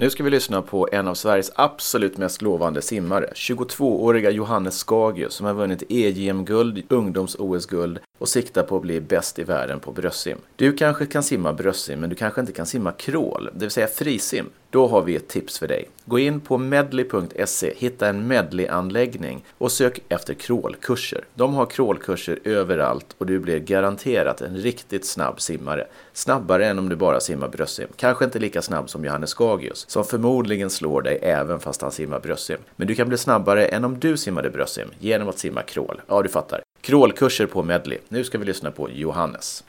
Nu ska vi lyssna på en av Sveriges absolut mest lovande simmare, 22-åriga Johannes Skagius som har vunnit EJM-guld, ungdoms-OS-guld och siktar på att bli bäst i världen på bröstsim. Du kanske kan simma bröstsim, men du kanske inte kan simma crawl, det vill säga frisim. Då har vi ett tips för dig. Gå in på medley.se, hitta en medleyanläggning och sök efter crawlkurser. De har crawlkurser överallt och du blir garanterat en riktigt snabb simmare. Snabbare än om du bara simmar bröstsim. Kanske inte lika snabb som Johannes Skagius, som förmodligen slår dig även fast han simmar bröstsim. Men du kan bli snabbare än om du simmade bröstsim genom att simma crawl. Ja, du fattar. Crawlkurser på Medley. Nu ska vi lyssna på Johannes.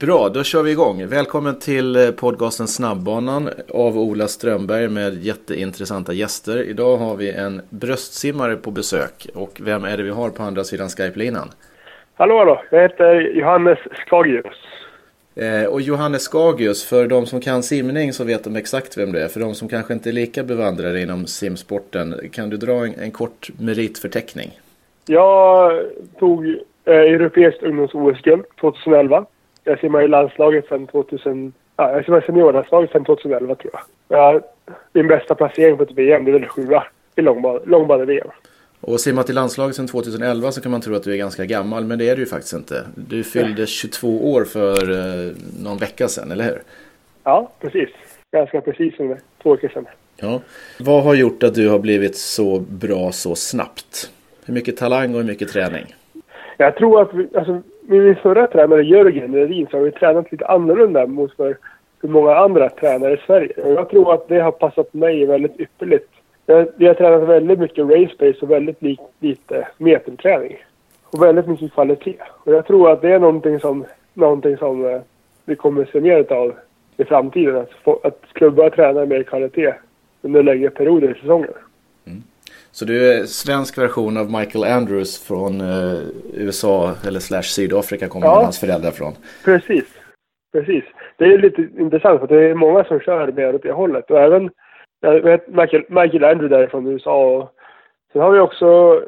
Bra, då kör vi igång. Välkommen till eh, podcasten Snabbbanan av Ola Strömberg med jätteintressanta gäster. Idag har vi en bröstsimmare på besök. Och vem är det vi har på andra sidan Skype-linan? Hallå, hallå. Jag heter Johannes Skagius. Eh, och Johannes Skagius, för de som kan simning så vet de exakt vem det är. För de som kanske inte är lika bevandrade inom simsporten, kan du dra en, en kort meritförteckning? Jag tog eh, europeiskt ungdoms-OS-guld 2011. Jag simmar i landslaget sedan 2000... Ja, jag simmar i seniorlandslaget sedan 2011 tror jag. jag. Min bästa placering på ett VM, det är väl sjua i långbane-VM. Och simmat i landslaget sedan 2011 så kan man tro att du är ganska gammal, men det är du ju faktiskt inte. Du fyllde 22 år för eh, någon vecka sedan, eller hur? Ja, precis. Ganska precis som två veckor sedan. Ja. Vad har gjort att du har blivit så bra så snabbt? Hur mycket talang och hur mycket träning? Jag tror att vi, alltså, med min förra tränare Jörgen Redin så har vi tränat lite annorlunda mot för, för många andra tränare i Sverige. Och jag tror att det har passat mig väldigt ypperligt. Vi har tränat väldigt mycket race pace och väldigt li, lite meterträning. Och väldigt mycket kvalitet. Och jag tror att det är någonting som, någonting som eh, vi kommer se mer av i framtiden. Att, få, att klubbar tränar mer kvalitet under längre perioder i säsongen. Så du är svensk version av Michael Andrews från eh, USA eller slash Sydafrika kommer ja. hans föräldrar från. Precis. Precis. Det är lite intressant för det är många som kör mer åt det hållet. Och även Michael, Michael Andrews där från USA. Och, sen har vi också,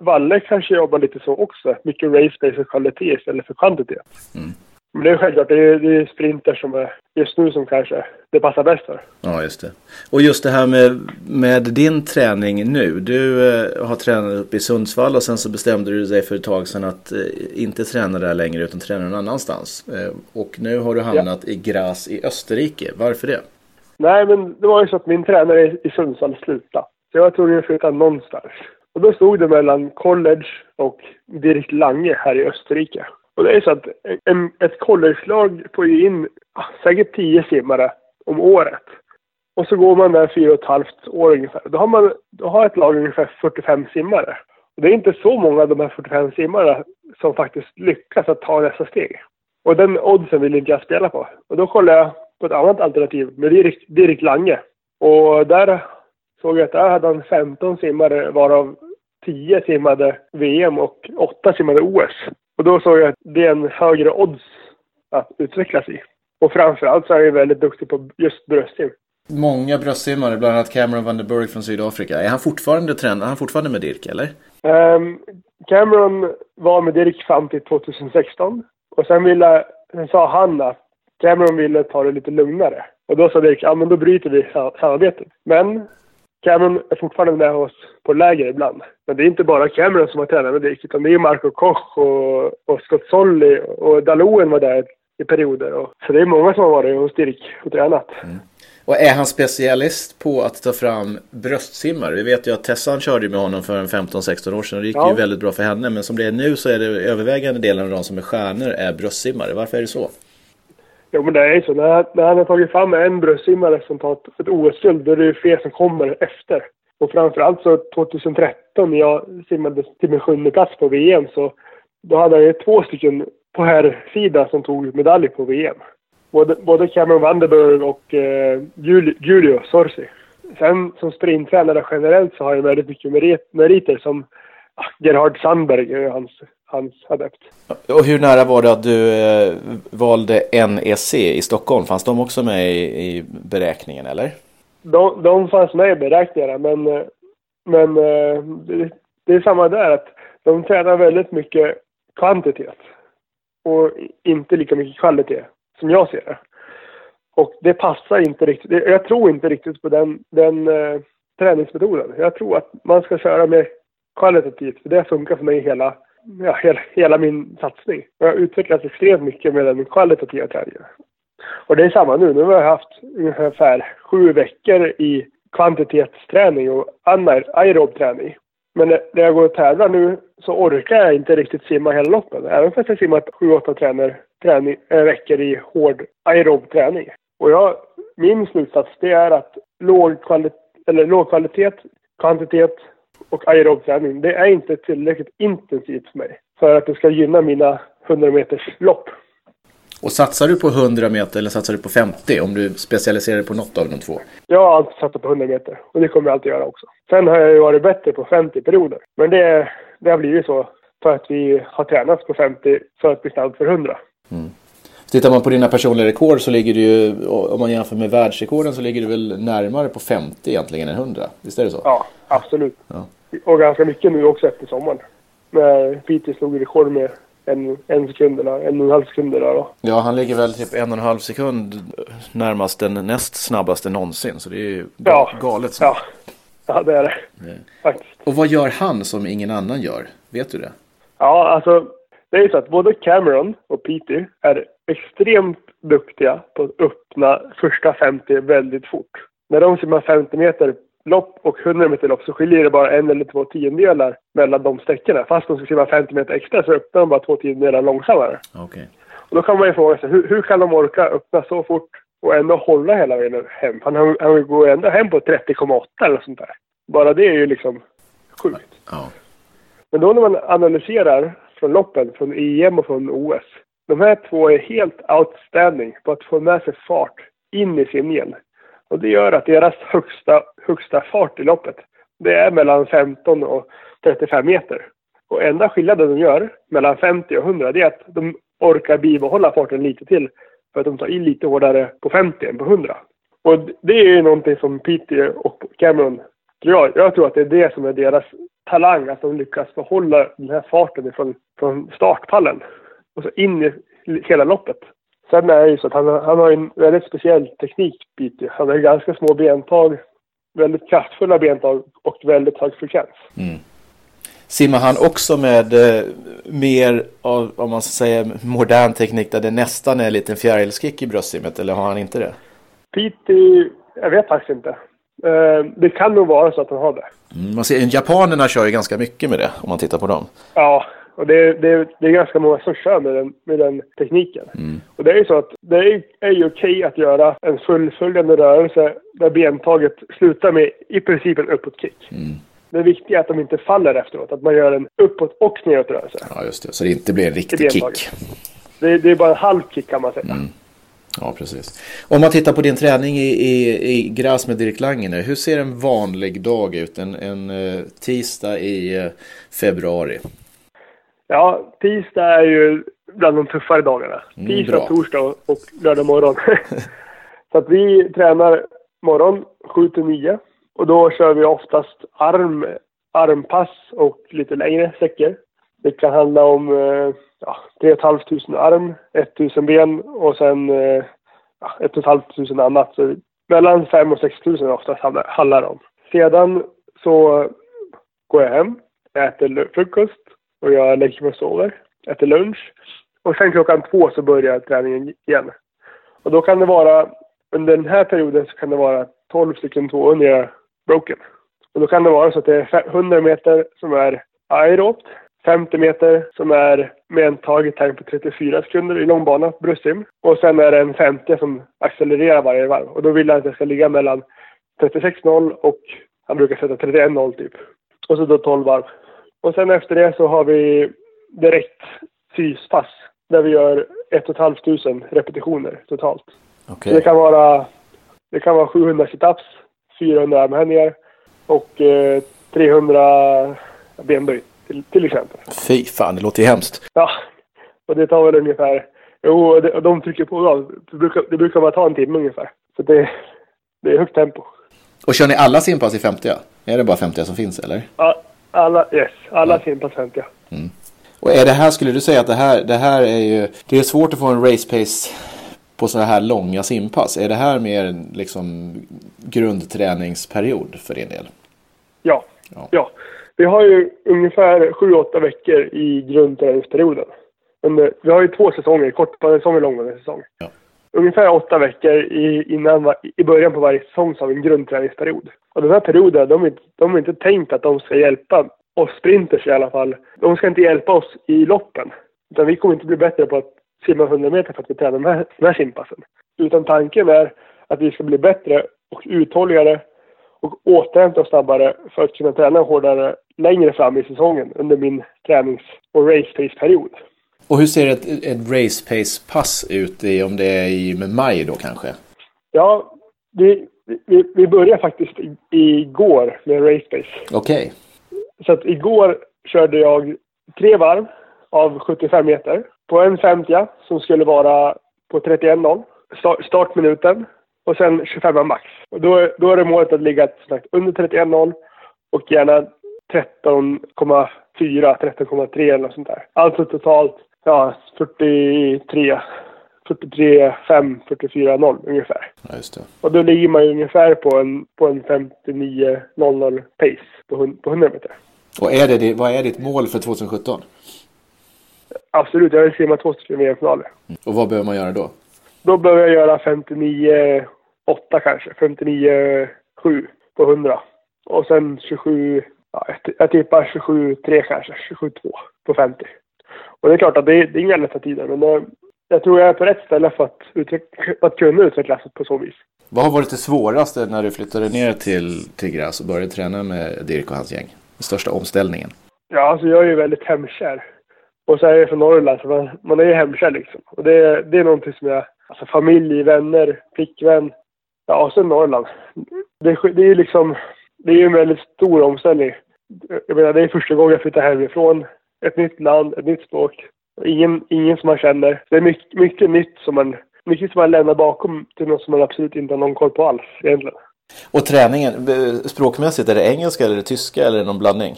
Valle kanske jobbar lite så också. Mycket race-based kvalitet istället för kvantitet. Mm. Men det är självklart, det är, det är sprinter som är just nu som kanske det passar bäst för. Ja, just det. Och just det här med, med din träning nu. Du eh, har tränat uppe i Sundsvall och sen så bestämde du dig för ett tag sedan att eh, inte träna där längre utan träna någon annanstans. Eh, och nu har du hamnat ja. i Graz i Österrike. Varför det? Nej, men det var ju så att min tränare i Sundsvall slutade. Så jag var tvungen att flytta någonstans. Och då stod det mellan college och Dirk Lange här i Österrike. Och det är så att en, ett collegelag får ju in ah, säkert tio simmare om året. Och så går man där fyra och ett halvt år ungefär. Då har, man, då har ett lag ungefär 45 simmare. Och det är inte så många av de här 45 simmarna som faktiskt lyckas att ta nästa steg. Och den oddsen vill inte jag spela på. Och då kollade jag på ett annat alternativ med Dirk, Dirk Lange. Och där såg jag att där hade han 15 simmare varav 10 simmade VM och 8 simmade OS. Och då såg jag att det är en högre odds att utvecklas i. Och framförallt så är han väldigt duktig på just bröstsim. Många bröstsimmare, bland annat Cameron van der Burg från Sydafrika. Är han fortfarande tränare? Är han fortfarande med Dirk, eller? Um, Cameron var med Dirk fram till 2016. Och sen, ville, sen sa han att Cameron ville ta det lite lugnare. Och då sa Dirk, ja men då bryter vi samarbetet. Men Cameron är fortfarande med oss på läger ibland. Men det är inte bara Cameron som har tränat med Dick, utan det är Marco Koch och, och Scott Solly och Daloen var där i perioder. Och, så det är många som har varit hos Dirk och tränat. Mm. Och är han specialist på att ta fram bröstsimmare? Vi vet ju att Tessan körde med honom för en 15-16 år sedan och det gick ja. ju väldigt bra för henne. Men som det är nu så är det övervägande delen av de som är stjärnor är bröstsimmare. Varför är det så? Jo, men det är ju så. När, när han har tagit fram en bröstsimmare som tar ett, OS-guld, då är det ju fler som kommer efter. Och framförallt så 2013 när jag simmade till min sjunde plats på VM så då hade jag ju två stycken på här sida som tog medalj på VM. Både, både Cameron Vanderburg och eh, Julio Sorsi. Sen som sprinttränare generellt så har jag väldigt mycket merit, meriter som ah, Gerhard Sandberg, eh, hans hans adept. Och hur nära var det att du eh, valde NEC i Stockholm? Fanns de också med i, i beräkningen eller? De, de fanns med i beräkningarna men, eh, men eh, det, det är samma där att de tränar väldigt mycket kvantitet och inte lika mycket kvalitet som jag ser det. Och det passar inte riktigt. Jag tror inte riktigt på den, den uh, träningsmetoden. Jag tror att man ska köra mer kvalitativt. För det funkar för mig hela, ja, hela, hela min satsning. Jag har utvecklats extremt mycket med den kvalitativa träningen. Och det är samma nu. Nu har jag haft ungefär sju veckor i kvantitetsträning och aerob träning. Men när jag går och tävlar nu så orkar jag inte riktigt simma hela loppet. Även fast jag simmat sju, åtta träning, träning, äh, veckor i hård aerob träning. Och jag, min slutsats det är att låg, kvali eller låg kvalitet, kvantitet och aerob träning, det är inte tillräckligt intensivt för mig. För att det ska gynna mina 100 meters lopp. Och satsar du på 100 meter eller satsar du på 50 om du specialiserar dig på något av de två? Jag har alltid satsat på 100 meter och det kommer jag alltid göra också. Sen har jag ju varit bättre på 50 perioder. Men det, det har blivit så för att vi har tränat på 50 för att bli snabb för 100. Mm. Tittar man på dina personliga rekord så ligger du ju, om man jämför med världsrekorden så ligger du väl närmare på 50 egentligen än 100? Visst är det så? Ja, absolut. Ja. Och ganska mycket nu också efter sommaren. När Piteå slog rekord med en, en sekund eller en och en halv sekund där då. Ja, han ligger väl typ en och en halv sekund närmast den näst snabbaste någonsin. Så det är ju ja. galet. Ja. ja, det är det. Nej. Faktiskt. Och vad gör han som ingen annan gör? Vet du det? Ja, alltså det är ju så att både Cameron och Petey är extremt duktiga på att öppna första 50 väldigt fort. När de simmar 50 meter lopp och 100 meter lopp så skiljer det bara en eller två tiondelar mellan de sträckorna. Fast de ska simma 50 meter extra så öppnar de bara två tiondelar långsammare. Okay. Och då kan man ju fråga sig, hur, hur, kan de orka öppna så fort och ändå hålla hela vägen hem? Han, han, går ändå hem på 30,8 eller sånt där. Bara det är ju liksom sjukt. Ja. Men då när man analyserar från loppen, från EM och från OS. De här två är helt outstanding på att få med sig fart in i simningen. Och det gör att deras högsta, högsta fart i loppet, det är mellan 15 och 35 meter. Och enda skillnaden de gör mellan 50 och 100, det är att de orkar bibehålla farten lite till. För att de tar i lite hårdare på 50 än på 100. Och det är ju någonting som Peter och Cameron, tror jag, jag tror att det är det som är deras talang, att de lyckas behålla den här farten ifrån, från startpallen. Och så in i hela loppet. Sen är det ju så att han, han har en väldigt speciell teknik, Piteå. Han har ganska små bentag, väldigt kraftfulla bentag och väldigt hög frekvens. Mm. Simmar han också med eh, mer av, om man ska säga, modern teknik där det nästan är en liten fjärilskick i bröstsimmet, eller har han inte det? Piteå, jag vet faktiskt inte. Eh, det kan nog vara så att han har det. Mm, man ser, japanerna kör ju ganska mycket med det, om man tittar på dem. Ja, och det, det, det är ganska många som kör med den, med den tekniken. Mm. Och det är ju så att det är, är ju okej att göra en fullföljande rörelse där bentaget slutar med i princip en uppåtkick. Mm. Det viktiga är att de inte faller efteråt, att man gör en uppåt och neråt rörelse. Ja, just det. Så det inte blir en riktig kick. Det, det, är bara en halv kick kan man säga. Mm. Ja, precis. Om man tittar på din träning i, i, i gräs med Dirk Lange hur ser en vanlig dag ut? En, en uh, tisdag i uh, februari? Ja, tisdag är ju bland de tuffare dagarna. Mm, tisdag, mm, torsdag och lördag morgon. så att vi tränar morgon 7 till 9 och då kör vi oftast arm, armpass och lite längre sträckor. Det kan handla om uh, ja, 3 500 arm, 1000 ben och sen eh, ja, 1 500 annat. Så mellan 5 och 6 000 oftast handlar det om. Sedan så går jag hem, äter frukost och jag lägger mig och sover, äter lunch. Och sen klockan två så börjar träningen igen. Och då kan det vara, under den här perioden så kan det vara 12 stycken 200 broken. Och då kan det vara så att det är 100 meter som är aerobt 50 meter som är med en target time på 34 sekunder i långbana, bröstsim. Och sen är det en 50 som accelererar varje varv. Och då vill han att det ska ligga mellan 36.0 och han brukar sätta 31.0 typ. Och så då 12 varv. Och sen efter det så har vi direkt fyspass där vi gör 1 500 repetitioner totalt. Okay. Det kan vara det kan vara 700 situps, 400 armhävningar och eh, 300 benböj till, till exempel. Fy fan, det låter ju hemskt. Ja, och det tar väl ungefär... Jo, och de trycker på. Ja, det, brukar, det brukar bara ta en timme ungefär. Så det, det är högt tempo. Och kör ni alla simpass i 50? Är det bara 50 som finns eller? Ja, alla, yes. Alla ja. simpass 50. Mm. Och är det här, skulle du säga att det här, det här är ju... Det är svårt att få en race pace på så här långa simpass. Är det här mer en liksom, grundträningsperiod för din del? Ja. ja. ja. Vi har ju ungefär 7-8 veckor i grundträningsperioden. Men vi har ju två säsonger, kortare säsong och långare säsong. Ja. Ungefär åtta veckor i, innan, i början på varje säsong så har vi en grundträningsperiod. Och den här perioden, de, de är inte tänkt att de ska hjälpa oss sprinters i alla fall. De ska inte hjälpa oss i loppen. Utan vi kommer inte bli bättre på att simma 100 meter för att vi tränar den här, den här simpassen. Utan tanken är att vi ska bli bättre och uthålligare och återhämta oss snabbare för att kunna träna hårdare längre fram i säsongen under min tränings och race-period. Och hur ser ett, ett race pace-pass ut i, om det är i maj då kanske? Ja, vi, vi, vi börjar faktiskt igår med race pace. Okej. Okay. Så att igår körde jag tre varv av 75 meter på en 50 som skulle vara på 31.0 startminuten och sen 25 max. Och då, då är det målet att ligga snart under 31.0 och gärna 13,4, 13,3 eller något sånt där. Alltså totalt ja, 43, 43, 5, 44, 0 ungefär. Ja, just det. Och då ligger man ju ungefär på en, på en 59, 00 pace på, på 100 meter. Och är det, vad är ditt mål för 2017? Absolut, jag vill simma två stycken VM-finaler. Och vad behöver man göra då? Då behöver jag göra 59, 8 kanske. 59, 7 på 100. Och sen 27, ja, jag tippar 27, 3 kanske. 27, 2 på 50. Och det är klart att det är, det är inga lätta tider, men det, jag tror jag är på rätt ställe för att, utveckla, att kunna utvecklas på så vis. Vad har varit det svåraste när du flyttade ner till, Gräs och började träna med Dirk och hans gäng? Den största omställningen? Ja, alltså jag är ju väldigt hemkär. Och så är jag från Norrland, så man, man är ju hemkär liksom. Och det, det är någonting som jag, alltså familj, vänner, flickvän, ja och sen Norrland. Det, det är ju liksom, det är ju en väldigt stor omställning. Jag menar, det är första gången jag flyttar hemifrån ett nytt land, ett nytt språk. Ingen, ingen som man känner. Det är mycket, mycket nytt som man, mycket som man lämnar bakom till något som man absolut inte har någon koll på alls egentligen. Och träningen, språkmässigt, är det engelska eller är det tyska eller är det någon blandning?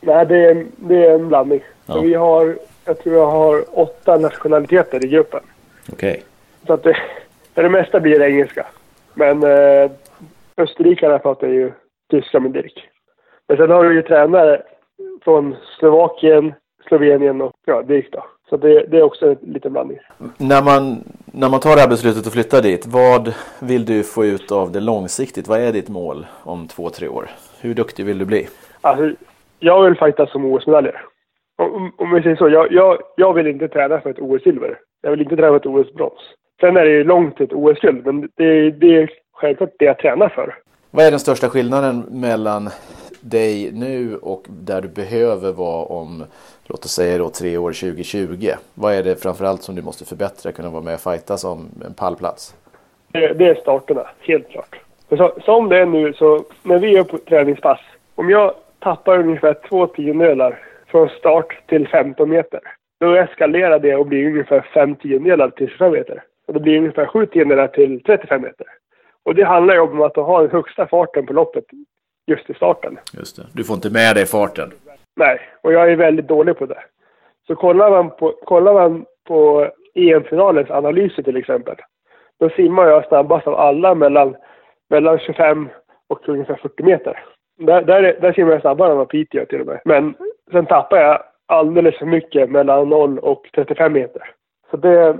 Nej, det är, det är en blandning. Ja. Vi har, jag tror jag har åtta nationaliteter i gruppen. Okej. Okay. Så att det, det mesta blir engelska. Men eh, österrikarna pratar ju tyska med Dirk. Men sen har du ju tränare från Slovakien, Slovenien och ja, dit då. Så det, det, är också en liten blandning. När man, när man tar det här beslutet att flytta dit, vad vill du få ut av det långsiktigt? Vad är ditt mål om två, tre år? Hur duktig vill du bli? Alltså, jag vill fighta som OS-medaljer. Om, om vi säger så, jag, jag, jag vill inte träna för ett OS-silver. Jag vill inte träna för ett OS-brons. Sen är det ju långt till ett OS-guld, men det, det är självklart det jag tränar för. Vad är den största skillnaden mellan dig nu och där du behöver vara om, låt oss säga då tre år 2020? Vad är det framförallt som du måste förbättra, kunna vara med och fighta som en pallplats? Det, det är starterna, helt klart. Så, som det är nu så, när vi är på träningspass, om jag tappar ungefär två tiondelar från start till 15 meter, då eskalerar det och blir ungefär fem tiondelar till 25 meter. Och det blir ungefär sju tiondelar till 35 meter. Och det handlar ju om att ha den högsta farten på loppet just i starten. Just det. Du får inte med dig farten. Nej, och jag är väldigt dålig på det. Så kollar man på, kollar man på EM-finalens analyser till exempel, då simmar jag snabbast av alla mellan, mellan 25 och ungefär 40 meter. Där, där, där simmar jag snabbare än vad Piteå till och med. Men sen tappar jag alldeles för mycket mellan 0 och 35 meter. Så det,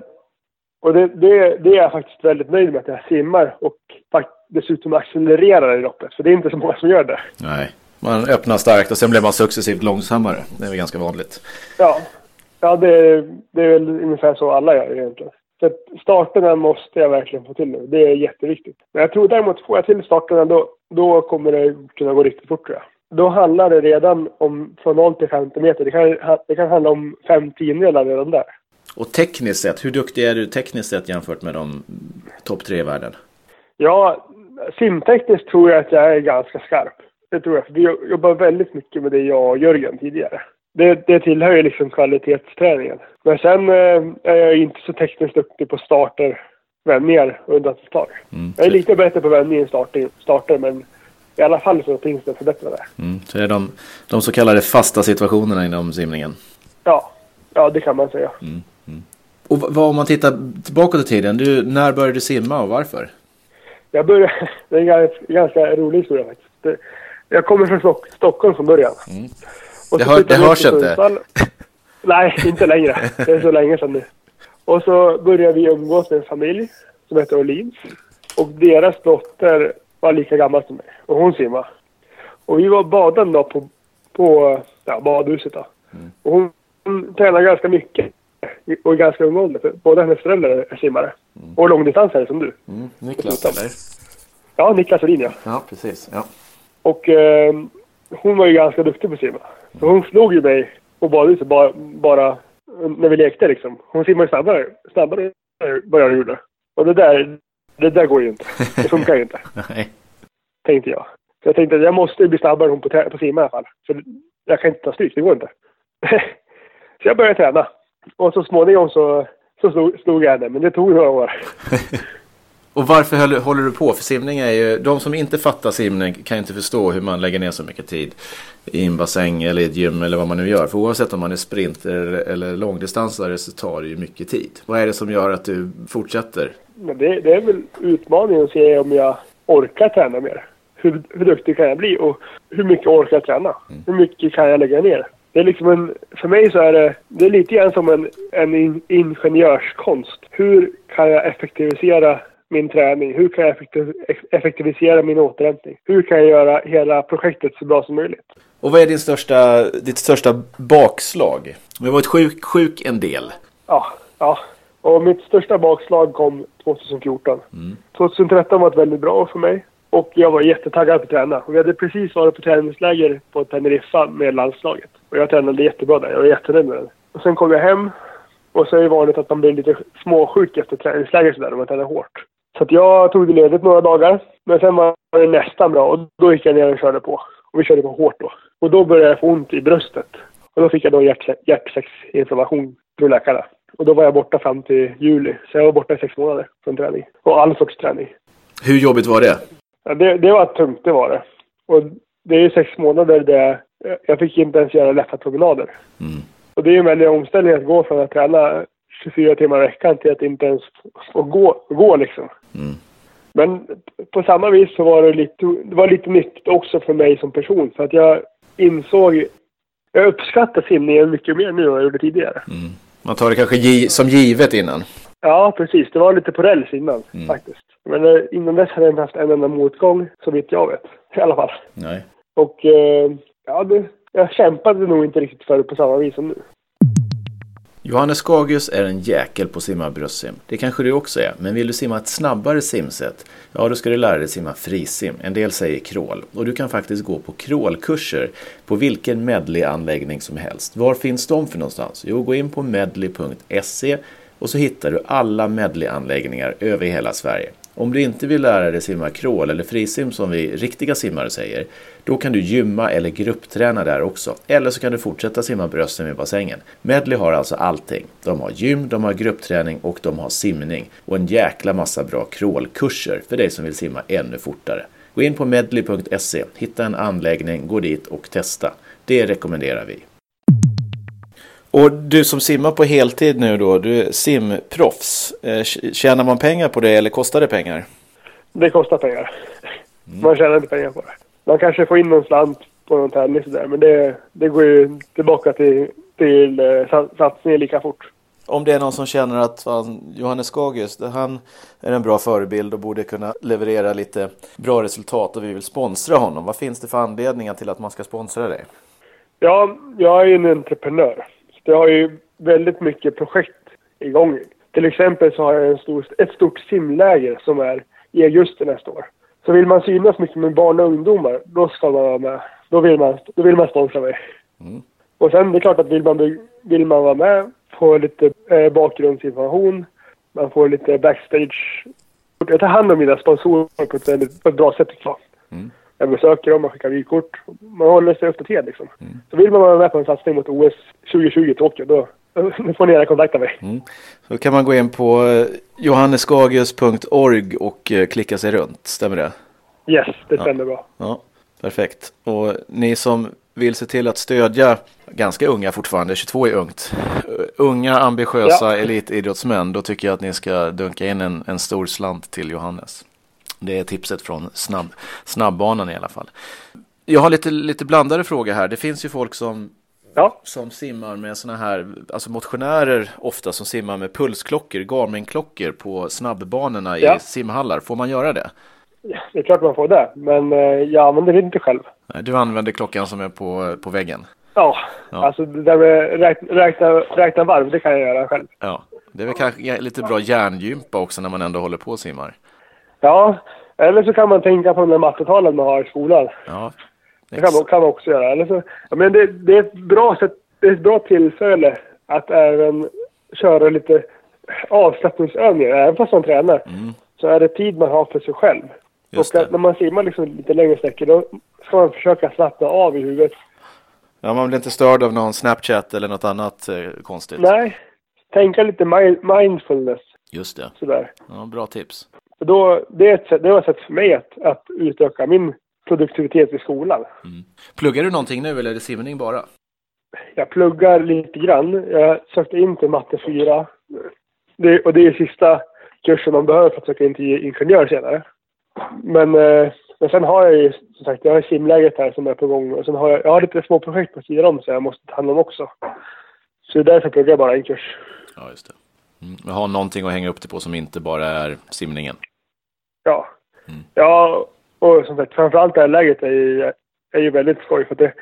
och det, det, det är jag faktiskt väldigt nöjd med att jag simmar och dessutom accelererar i loppet. För det är inte så många som gör det. Nej, man öppnar starkt och sen blir man successivt långsammare. Det är väl ganska vanligt. Ja, ja det, det är väl ungefär så alla gör egentligen. Så starterna måste jag verkligen få till nu. Det är jätteviktigt. Men jag tror däremot, får jag till starterna då, då kommer det kunna gå riktigt fort tror jag. Då handlar det redan om från 0 till 50 meter. Det kan, det kan handla om 5 tiondelar redan där. Och tekniskt sett, hur duktig är du tekniskt sett jämfört med de topp tre i världen? Ja, simtekniskt tror jag att jag är ganska skarp. Det tror jag. För vi jobbar väldigt mycket med det jag och Jörgen tidigare. Det, det tillhör ju liksom kvalitetsträningen. Men sen eh, är jag inte så tekniskt duktig på starter, vändningar och undantagstag. Mm. Jag är lite bättre på vändning än starter, starter men i alla fall så finns det förbättrade. Mm. Så det är de, de så kallade fasta situationerna inom simningen? Ja, ja det kan man säga. Mm. Mm. Och vad om man tittar tillbaka till tiden, du, när började du simma och varför? Jag började, det är en ganska, ganska rolig historia faktiskt. Det, jag kommer från Stock, Stockholm från början. Mm. Och det, hör, det hörs inte. Nej, inte längre. Det är så länge sedan nu. Och så började vi umgås med en familj som heter Olins. Och deras dotter var lika gammal som mig. Och hon simmade. Och vi var badande då på, på ja, badhuset då. Mm. Och hon, hon tränade ganska mycket. Och i ganska ung ålder. För båda hennes föräldrar är simmare. Mm. Och långdistansare som du. Mm. Niklas eller? Ja, Niklas Olin ja. Ja, precis. Ja. Och eh, hon var ju ganska duktig på att simma. Så hon slog ju mig på badhuset bara, bara när vi lekte liksom. Hon simmade snabbare, snabbare än vad jag gjorde. Och det där, det där går ju inte. Det funkar ju inte. Nej. Tänkte jag. Så jag tänkte att jag måste bli snabbare än hon på, på simma i alla fall. För jag kan inte ta stryk, det går inte. så jag började träna. Och så småningom så, så slog, slog jag henne, men det tog några år. Och varför håller, håller du på? För simning är ju, de som inte fattar simning kan inte förstå hur man lägger ner så mycket tid i en bassäng eller i ett gym eller vad man nu gör. För oavsett om man är sprinter eller långdistansare så tar det ju mycket tid. Vad är det som gör att du fortsätter? Det, det är väl utmaningen att se om jag orkar träna mer. Hur, hur duktig kan jag bli och hur mycket orkar jag träna? Mm. Hur mycket kan jag lägga ner? Det är liksom en, för mig så är det, det är lite grann som en, en ingenjörskonst. Hur kan jag effektivisera min träning? Hur kan jag effektivisera min återhämtning? Hur kan jag göra hela projektet så bra som möjligt? Och vad är din största, ditt största bakslag? Du har varit sjuk, sjuk en del. Ja, ja. Och mitt största bakslag kom 2014. Mm. 2013 var ett väldigt bra år för mig. Och jag var jättetaggad på att träna. Och vi hade precis varit på träningsläger på Teneriffa med landslaget. Och jag tränade jättebra där. Jag var jättenöjd med det. Och sen kom jag hem. Och så är det vanligt att man blir lite småsjuk efter träningsläger sådär om man tränar hårt. Så jag tog det ledigt några dagar. Men sen var det nästan bra och då gick jag ner och körde på. Och vi körde på hårt då. Och då började jag få ont i bröstet. Och då fick jag då hjärt hjärtsäcksinflammation från läkarna. Och då var jag borta fram till juli. Så jag var borta i sex månader från träning. Och all sorts träning. Hur jobbigt var det? Ja, det, det var tungt, det var det. Och det är ju sex månader där jag fick inte ens göra lätta promenader. Mm. Och det är ju en väldig omställning att gå från att träna 24 timmar i veckan till att inte ens få gå, gå liksom. Mm. Men på samma vis så var det lite, det var lite nyttigt också för mig som person. För att jag insåg, jag uppskattar simningen mycket mer nu än jag gjorde tidigare. Mm. Man tar det kanske gi som givet innan? Ja, precis. Det var lite på räls innan mm. faktiskt. Men eh, innan dess hade jag inte haft en enda motgång, så vitt jag vet. I alla fall. Nej. Och eh, ja, det, jag kämpade nog inte riktigt för det på samma vis som nu. Johannes Skagius är en jäkel på att simma bröstsim. Det kanske du också är, men vill du simma ett snabbare simsätt? Ja, då ska du lära dig simma frisim. En del säger crawl. Och du kan faktiskt gå på crawlkurser på vilken medleyanläggning som helst. Var finns de för någonstans? Jo, gå in på medley.se och så hittar du alla medleyanläggningar över hela Sverige. Om du inte vill lära dig simma crawl eller frisim som vi riktiga simmare säger, då kan du gymma eller gruppträna där också. Eller så kan du fortsätta simma brösten i bassängen. Medley har alltså allting. De har gym, de har gruppträning och de har simning. Och en jäkla massa bra crawlkurser för dig som vill simma ännu fortare. Gå in på medley.se, hitta en anläggning, gå dit och testa. Det rekommenderar vi. Och du som simmar på heltid nu då, du är simproffs. Eh, tjänar man pengar på det eller kostar det pengar? Det kostar pengar. Mm. Man tjänar inte pengar på det. Man kanske får in någon slant på någon tävling sådär, men det, det går ju tillbaka till, till eh, satsningen lika fort. Om det är någon som känner att fan, Johannes Skagius, han är en bra förebild och borde kunna leverera lite bra resultat och vi vill sponsra honom. Vad finns det för anledningar till att man ska sponsra dig? Ja, jag är ju en entreprenör. Det har ju väldigt mycket projekt igång. Till exempel så har jag en stor, ett stort simläger som är i augusti nästa år. Så vill man synas mycket med barn och ungdomar, då ska man vara med. Då vill man, då vill man sponsra mig. Mm. Och sen det är klart att vill man, vill man vara med, få lite eh, bakgrundsinformation, man får lite backstage. Jag tar hand om mina sponsorer på ett, väldigt, på ett bra sätt tycker jag. Mm. Jag besöker dem, man skickar vykort. Man håller sig uppdaterad liksom. Mm. Så vill man vara med på en satsning mot OS 2020 i Tokyo, då, då får ni gärna kontakta mig. Mm. Så kan man gå in på eh, johannesgagius.org och eh, klicka sig runt, stämmer det? Yes, det stämmer ja. bra. Ja, perfekt. Och ni som vill se till att stödja ganska unga fortfarande, 22 är ungt, unga ambitiösa ja. elitidrottsmän, då tycker jag att ni ska dunka in en, en stor slant till Johannes. Det är tipset från snabb, snabbbanan i alla fall. Jag har lite, lite blandade frågor här. Det finns ju folk som, ja. som simmar med sådana här, alltså motionärer ofta som simmar med pulsklockor, Garmin-klockor på snabbbanorna ja. i simhallar. Får man göra det? Ja, det är klart man får det, men eh, jag använder det inte själv. Du använder klockan som är på, på väggen? Ja, ja. alltså det där med räkna, räkna, räkna varv, det kan jag göra själv. Ja, det är väl kanske lite bra hjärngympa också när man ändå håller på och simmar. Ja, eller så kan man tänka på den där mattetalen man har i skolan. Ja, det kan man, kan man också göra. Eller så, ja, men det, det, är ett bra sätt, det är ett bra tillfälle att även köra lite avslappningsövningar, även fast man tränar. Mm. Så är det tid man har för sig själv. Just och när man simmar liksom lite längre sträckor då ska man försöka slappna av i huvudet. Ja, man blir inte störd av någon Snapchat eller något annat eh, konstigt. Nej, tänka lite mindfulness. Just det. Sådär. Ja, bra tips. Då, det, är ett sätt, det var ett sätt för mig att, att utöka min produktivitet i skolan. Mm. Pluggar du någonting nu eller är det simning bara? Jag pluggar lite grann. Jag sökte in till matte 4. Det, och det är sista kursen man behöver för att söka in till ingenjör senare. Men, eh, men sen har jag ju som sagt, jag har simläget här som är på gång och sen har jag, jag har lite små projekt på sidan om så jag måste ta hand om också. Så det är därför pluggar jag bara en kurs. Ja, just det. Mm. Ha någonting att hänga upp det på som inte bara är simningen. Ja. Mm. Ja, och som sagt, framförallt det här läget är ju, är ju väldigt skoj för det,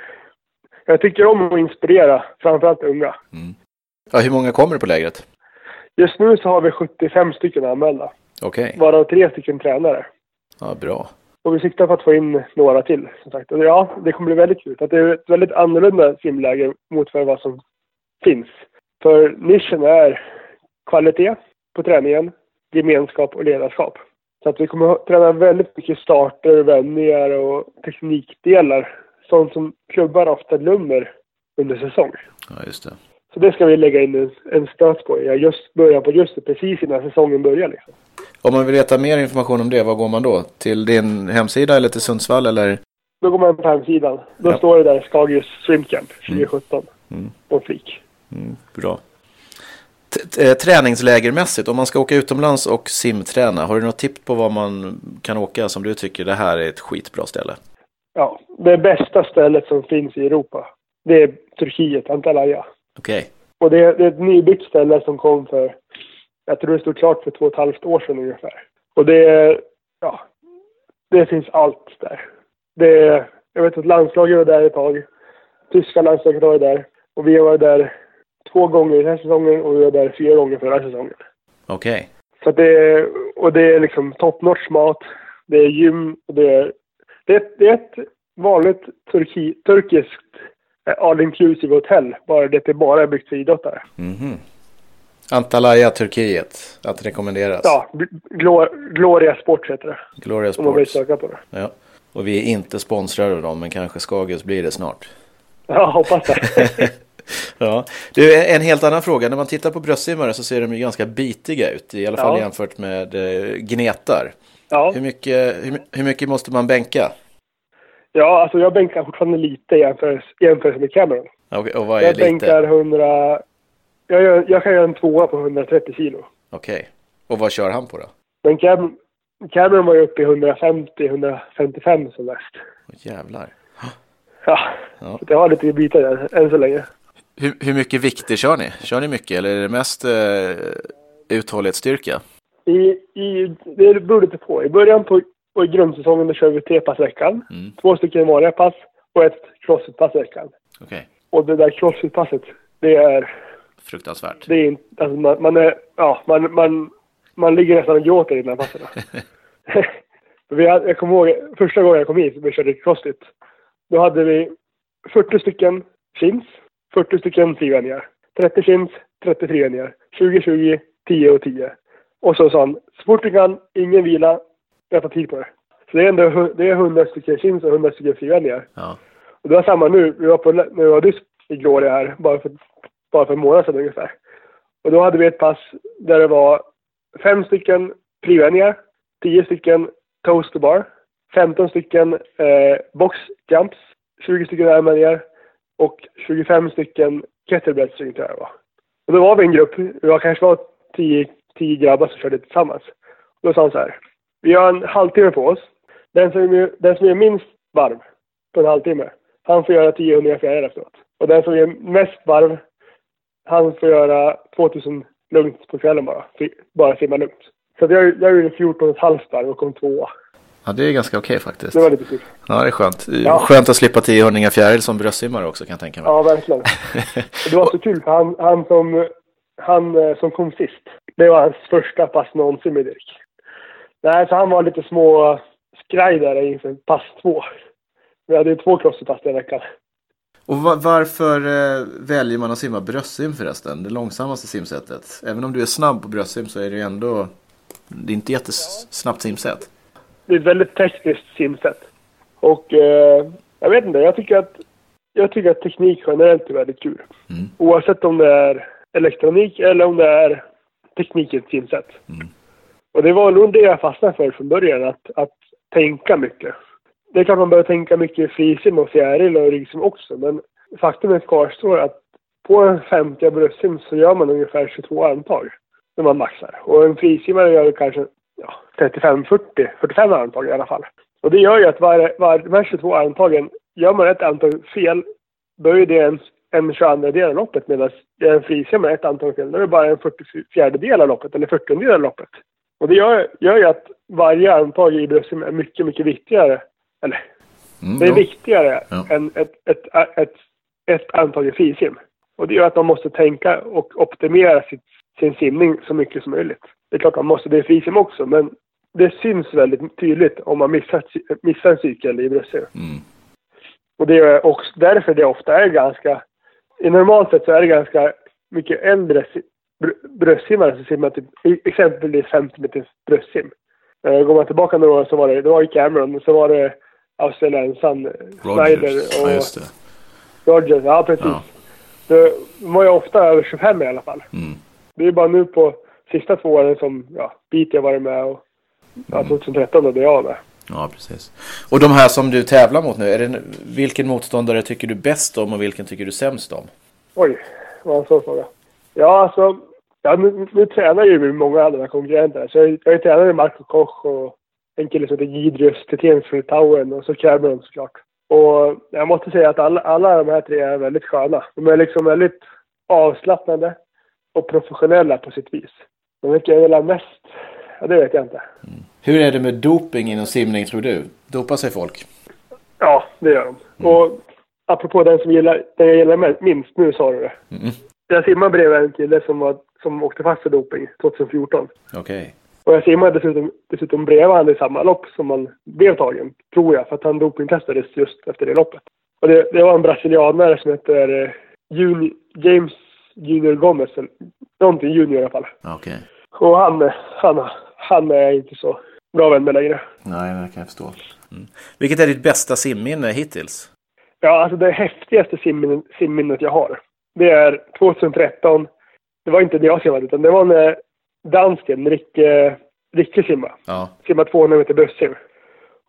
jag tycker om att inspirera, framförallt unga. Mm. Ja, hur många kommer på lägret? Just nu så har vi 75 stycken anmälda. Okej. Okay. Varav tre stycken tränare. Ja, bra. Och vi siktar på att få in några till, som sagt. Och ja, det kommer bli väldigt kul. Att det är ett väldigt annorlunda simläge mot vad som finns. För nischen är kvalitet på träningen, gemenskap och ledarskap. Så att vi kommer att träna väldigt mycket starter, vändningar och teknikdelar. Sånt som klubbar ofta glömmer under säsong. Ja, just det. Så det ska vi lägga in en, en stöt på. Jag just börjar på just det, precis innan säsongen börjar. Liksom. Om man vill veta mer information om det, var går man då? Till din hemsida eller till Sundsvall eller? Då går man på hemsidan. Då ja. står det där Skagius Swimcamp 2017 mm. mm. på flik. Mm, bra. Eh, träningslägermässigt, om man ska åka utomlands och simträna, har du något tips på var man kan åka som du tycker det här är ett skitbra ställe? Ja, det bästa stället som finns i Europa, det är Turkiet, Antalya. Okej. Okay. Och det är, det är ett nybyggt ställe som kom för, jag tror det stod klart för två och ett halvt år sedan ungefär. Och det är, ja, det finns allt där. Det är, jag vet att landslaget var där ett tag. Tyska landslaget var där. Och vi varit där två gånger den här säsongen och vi var där fyra gånger förra säsongen. Okej. Okay. Så det är, och det är liksom top notch mat. Det är gym och det är, det är, det är ett vanligt turki, turkiskt eh, all inclusive hotell. Bara det är bara byggt för idrottare. Mm -hmm. Antalya, Turkiet. Att rekommenderas. Ja, Glor Gloria Sports heter det. Gloria Sports. Om man vill söka på det. Ja. Och vi är inte sponsrade av dem, men kanske Skagus blir det snart. Ja, hoppas det. ja. Du, en helt annan fråga. När man tittar på bröstsimmare så ser de ju ganska bitiga ut. I alla fall ja. jämfört med eh, gnetar. Ja. Hur, mycket, hur, hur, mycket måste man bänka? Ja, alltså jag bänkar fortfarande lite jämfört jämfört med Cameron. Okay, och vad är jag lite? bänkar 100... Jag, gör, jag kan göra en tvåa på 130 kilo. Okej. Okay. Och vad kör han på då? Men Cam, Cameron var ju uppe i 150-155 som värst. Oh, jävlar. Ja, ja. Jag har lite bitar där än så länge. Hur, hur mycket vikter kör ni? Kör ni mycket eller är det mest eh, uthållighetsstyrka? I, i, det beror lite på. I början på och i grundsäsongen då kör vi tre pass i veckan. Mm. Två stycken vanliga pass och ett crossfit-pass i veckan. Okay. Och det där crossfit-passet, det är... Fruktansvärt. Det är inte, alltså man, man, är, ja, man, man, man ligger nästan och gråter i de här passen. vi hade, jag kommer ihåg första gången jag kom hit, vi körde crossfit. Då hade vi 40 stycken chins 40 stycken frivändningar. 30 chins, 30 frivändningar. 20, 20, 10 och 10. Och så sa han, så fort du kan, ingen vila, jag tar tid på det. Så det är ändå det är 100 stycken chins och 100 stycken frivändningar. Ja. Och det var samma nu, vi var på, när vi var nyss i Gloria här, bara för, bara för en månad sedan ungefär. Och då hade vi ett pass där det var fem stycken frivändningar, 10 stycken toast to bar, 15 stycken eh, box jumps 20 stycken ner och 25 stycken kettlebells tror jag det var. Och då var vi en grupp, vi var kanske var 10, 10 grabbar som körde tillsammans. Och då sa han så här, vi har en halvtimme på oss. Den som, den som gör minst varv på en halvtimme, han får göra 10 hundra fjärilar efteråt. Och den som gör mest varv, han får göra 2000 lugnt på kvällen bara. Bara simma lugnt. Så jag, jag gjorde 14,5 varv och kom tvåa. Ja, det är ganska okej faktiskt. Det var lite kul. Ja, det är skönt. Ja. Skönt att slippa 10 hundringar fjäril som bröstsimmare också kan jag tänka mig. Ja, verkligen. det var så kul för han, han, som, han eh, som kom sist, det var hans första pass någonsin med Dirk. Nej, så han var lite små skraj där inför pass två. Vi hade ju två crossfit-pass den veckan. Och varför eh, väljer man att simma bröstsim förresten? Det långsammaste simsättet. Även om du är snabb på bröstsim så är det ju ändå... Det är inte jättesnabbt simsätt. Det är ett väldigt tekniskt simsätt. Och eh, jag vet inte, jag tycker att, jag tycker att teknik generellt är väldigt kul. Mm. Oavsett om det är elektronik eller om det är teknikens simsätt. Mm. Och det var nog det jag fastnade för från början, att, att tänka mycket. Det är klart man behöver tänka mycket frisim och fjäril och ryggsim också, men faktumet kvarstår att på en 50 bröstsim så gör man ungefär 22 armtag när man maxar. Och en frisimmare gör kanske ja, 35, 40, 45 armtag i alla fall. Och det gör ju att var, var, de här 22 armtagen, gör man ett antal fel, då är det en, en 22 del av loppet medan en frisimmare ett antal fel, då är det bara en 44 del av loppet eller 40 del av loppet. Och det gör, gör ju att varje armtag i bröstsim är mycket, mycket viktigare. Eller, mm, det är viktigare ja. än ett, ett, ett, ett, ett antag i frisim. Och det gör att man måste tänka och optimera sitt, sin simning så mycket som möjligt. Det är klart man måste det i frisim också, men det syns väldigt tydligt om man missar, missar en cykel i bröstsim. Mm. Och det är också därför det ofta är ganska... I normalt sett så är det ganska mycket äldre bröstsimmare som simmar typ, exempelvis 50 meters bröstsim. Uh, går man tillbaka några år så var det, det var ju Cameron, så var det australiensaren Snyder och ja, just det. Rogers. Ja, precis. Ja. De var ju ofta över 25 i alla fall. Mm. Det är bara nu på sista två åren som ja, Beatty har varit med och ja, 2013 mm. då blev jag med. Ja, precis. Och de här som du tävlar mot nu, är det, vilken motståndare tycker du bäst om och vilken tycker du sämst om? Oj, vad en svår fråga. Ja, alltså, ja, nu, nu tränar jag ju med många andra konkurrenter. Så jag, jag tränar med Marco Koch och en kille som heter Gidrius Tetén från Litauen och så Cameron såklart. Och jag måste säga att alla, alla de här tre är väldigt sköna. De är liksom väldigt avslappnade och professionella på sitt vis. Men vilka jag gillar mest, ja, det vet jag inte. Mm. Hur är det med doping inom simning tror du? Dopar sig folk? Ja, det gör de. Mm. Och apropå den som gillar, den jag gillar minst, nu sa du det. Mm. Jag simmade bredvid en kille som, var, som åkte fast för doping 2014. Okej. Okay. Och jag simmade dessutom, dessutom bredvid honom i samma lopp som han blev tagen, tror jag, för att han dopingtestades just efter det loppet. Och det, det var en brasilianare som heter eh, James Junior Gomez, eller någonting junior i alla fall. Okej. Okay. Och han, han, han är inte så bra vän med längre. Nej, det kan jag förstå. Mm. Vilket är ditt bästa simminne hittills? Ja, alltså det häftigaste simminnet, simminnet jag har, det är 2013. Det var inte det jag simmade, utan det var när dansken Ricke, Ricke simmade. Ja. Simmade 200 meter bröstsim.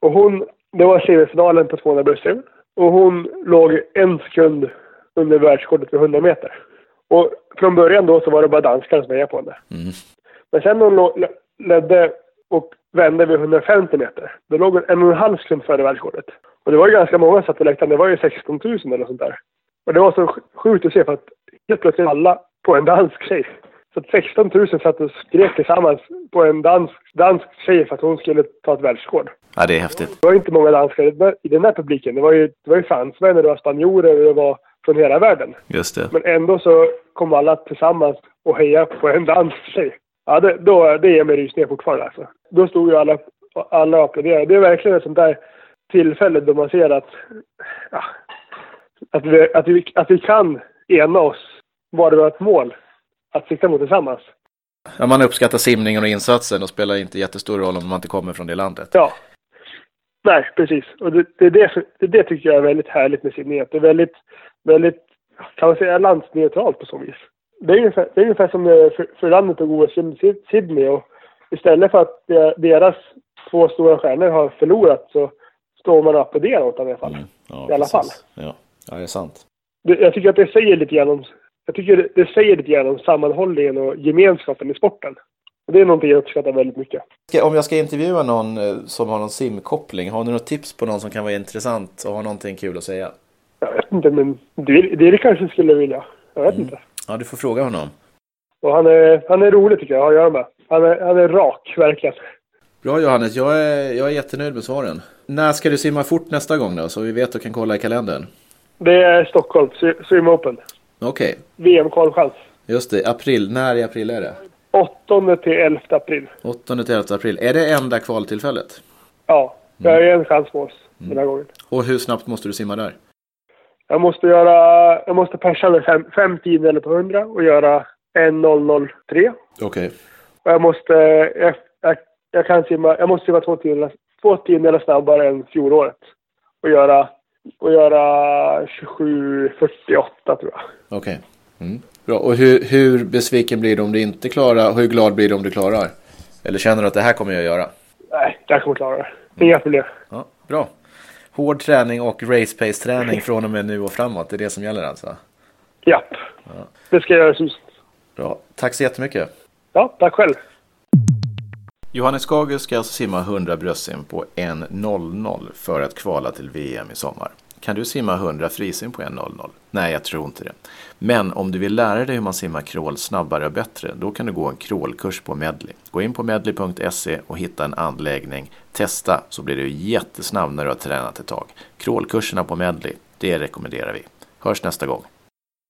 Och hon, det var semifinalen på 200 bröstsim. Och hon låg en sekund under världsrekordet för 100 meter. Och från början då så var det bara danskarna som hejade på henne. Mm. Men sen när hon ledde och vände vid 150 meter, då låg hon en och en halv sekund före världsrekordet. Och det var ju ganska många som satt på läktaren, det var ju 16 000 eller sånt där. Och det var så sjukt att se för att helt plötsligt alla på en dansk tjej. Så att 16 000 satt och skrek tillsammans på en dansk, dansk tjej för att hon skulle ta ett världsrekord. Ja, det är häftigt. Det var inte många danskar i den här publiken. Det var ju, det var ju fransmän, det var spanjorer, det var från hela världen. Just det. Men ändå så kom alla tillsammans och hejade på en dansk tjej. Ja, det, då, det ger mig rysningar fortfarande alltså. Då stod ju alla, alla och applåderade. Det är verkligen ett sånt där tillfälle då man ser att, ja, att, vi, att, vi, att vi kan ena oss bara vi har ett mål att sikta mot tillsammans. Ja, man uppskattar simningen och insatsen och spelar inte jättestor roll om man inte kommer från det landet. Ja. Nej, precis. Och det, det, det, det, det tycker jag är väldigt härligt med simning. Det är väldigt, väldigt, kan man säga, landsneutralt på så vis. Det är ungefär, det är ungefär som för, för landet att gå Sydney och istället för att deras två stora stjärnor har förlorat så står man och applåderar åt dem i alla fall. Mm. Ja, I alla precis. fall. Ja. ja, det är sant. Jag tycker att det säger lite grann om, jag tycker det, säger lite grann om sammanhållningen och gemenskapen i sporten. Och det är någonting jag uppskattar väldigt mycket. Om jag ska intervjua någon eh, som har någon simkoppling, har ni något tips på någon som kan vara intressant och ha någonting kul att säga? Jag vet inte, men det, det kanske skulle vilja. Jag vet inte. Ja, du får fråga honom. Och han är, han är rolig tycker jag att ha att göra med. Han är, han är rak, verkligen. Bra Johannes, jag är, jag är jättenöjd med svaren. När ska du simma fort nästa gång då? Så vi vet och kan kolla i kalendern. Det är Stockholm, Swim Open. Okej, VM-kvalchans. just det. April. När i april är det? 8 till 11 april. 8 till 11 april. Är det enda kvaltillfället? Ja, jag har en chans på oss den här gången. Och hur snabbt måste du simma där? Jag måste göra, jag måste persa med fem, fem tiondelar på 100 och göra 1.003. Okej. Och jag måste, jag, jag, jag kan simma, jag måste simma två tiondelar, två tiondelar snabbare än fjolåret. Och göra, och göra 27.48 tror jag. Okej. Mm. Bra. Och hur, hur besviken blir du om du inte klarar? Hur glad blir du om du klarar? Eller känner du att det här kommer jag göra? Nej, jag kommer klara det. Inga problem. Ja, bra. Hård träning och race pace träning från och med nu och framåt. Det är det som gäller alltså? Japp. Det ska jag göra sus. Bra. Tack så jättemycket. Ja, tack själv. Johannes Skager ska alltså simma 100 bröstsim på 1.00 för att kvala till VM i sommar. Kan du simma 100 frisim på 1.00? Nej, jag tror inte det. Men om du vill lära dig hur man simmar crawl snabbare och bättre, då kan du gå en crawlkurs på Medley. Gå in på medley.se och hitta en anläggning. Testa så blir du jättesnabb när du har tränat ett tag. Crawlkurserna på Medley, det rekommenderar vi. Hörs nästa gång.